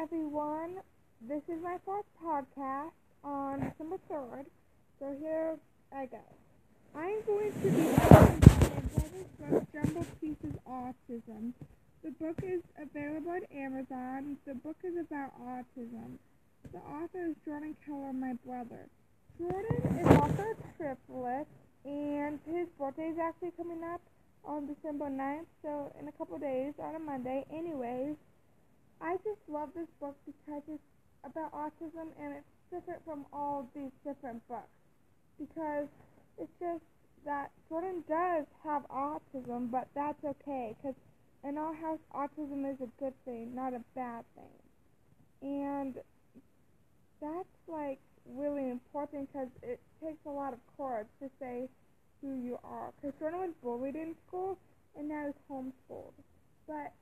everyone. This is my fourth podcast on December 3rd. So here I go. I'm going to be talking about Jumbled Pieces Autism. The book is available on Amazon. The book is about autism. The author is Jordan Keller, my brother. Jordan is also a triplet, and his birthday is actually coming up on December 9th, so in a couple days, on a Monday. Anyways, I just love this book because it's about autism and it's different from all these different books. Because it's just that Jordan does have autism, but that's okay because in our house, autism is a good thing, not a bad thing. And that's like really important because it takes a lot of courage to say who you are. Because Jordan was bullied in school and now he's homeschooled. But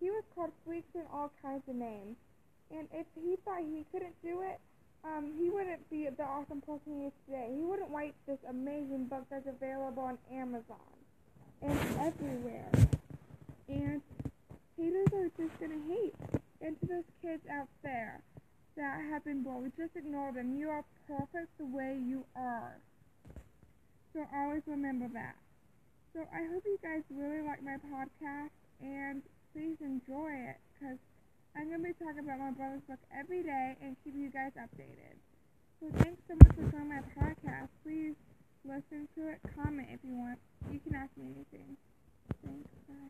he was called freaks and all kinds of names. And if he thought he couldn't do it, um, he wouldn't be the awesome person he is today. He wouldn't write this amazing book that's available on Amazon and everywhere. And haters are just gonna hate. And to those kids out there that have been bullied, just ignore them. You are perfect the way you are. So always remember that. So I hope you guys really like my podcast and please enjoy it because I'm going to be talking about my brother's book every day and keep you guys updated. So thanks so much for joining my podcast. Please listen to it, comment if you want. You can ask me anything. Thanks. Bye.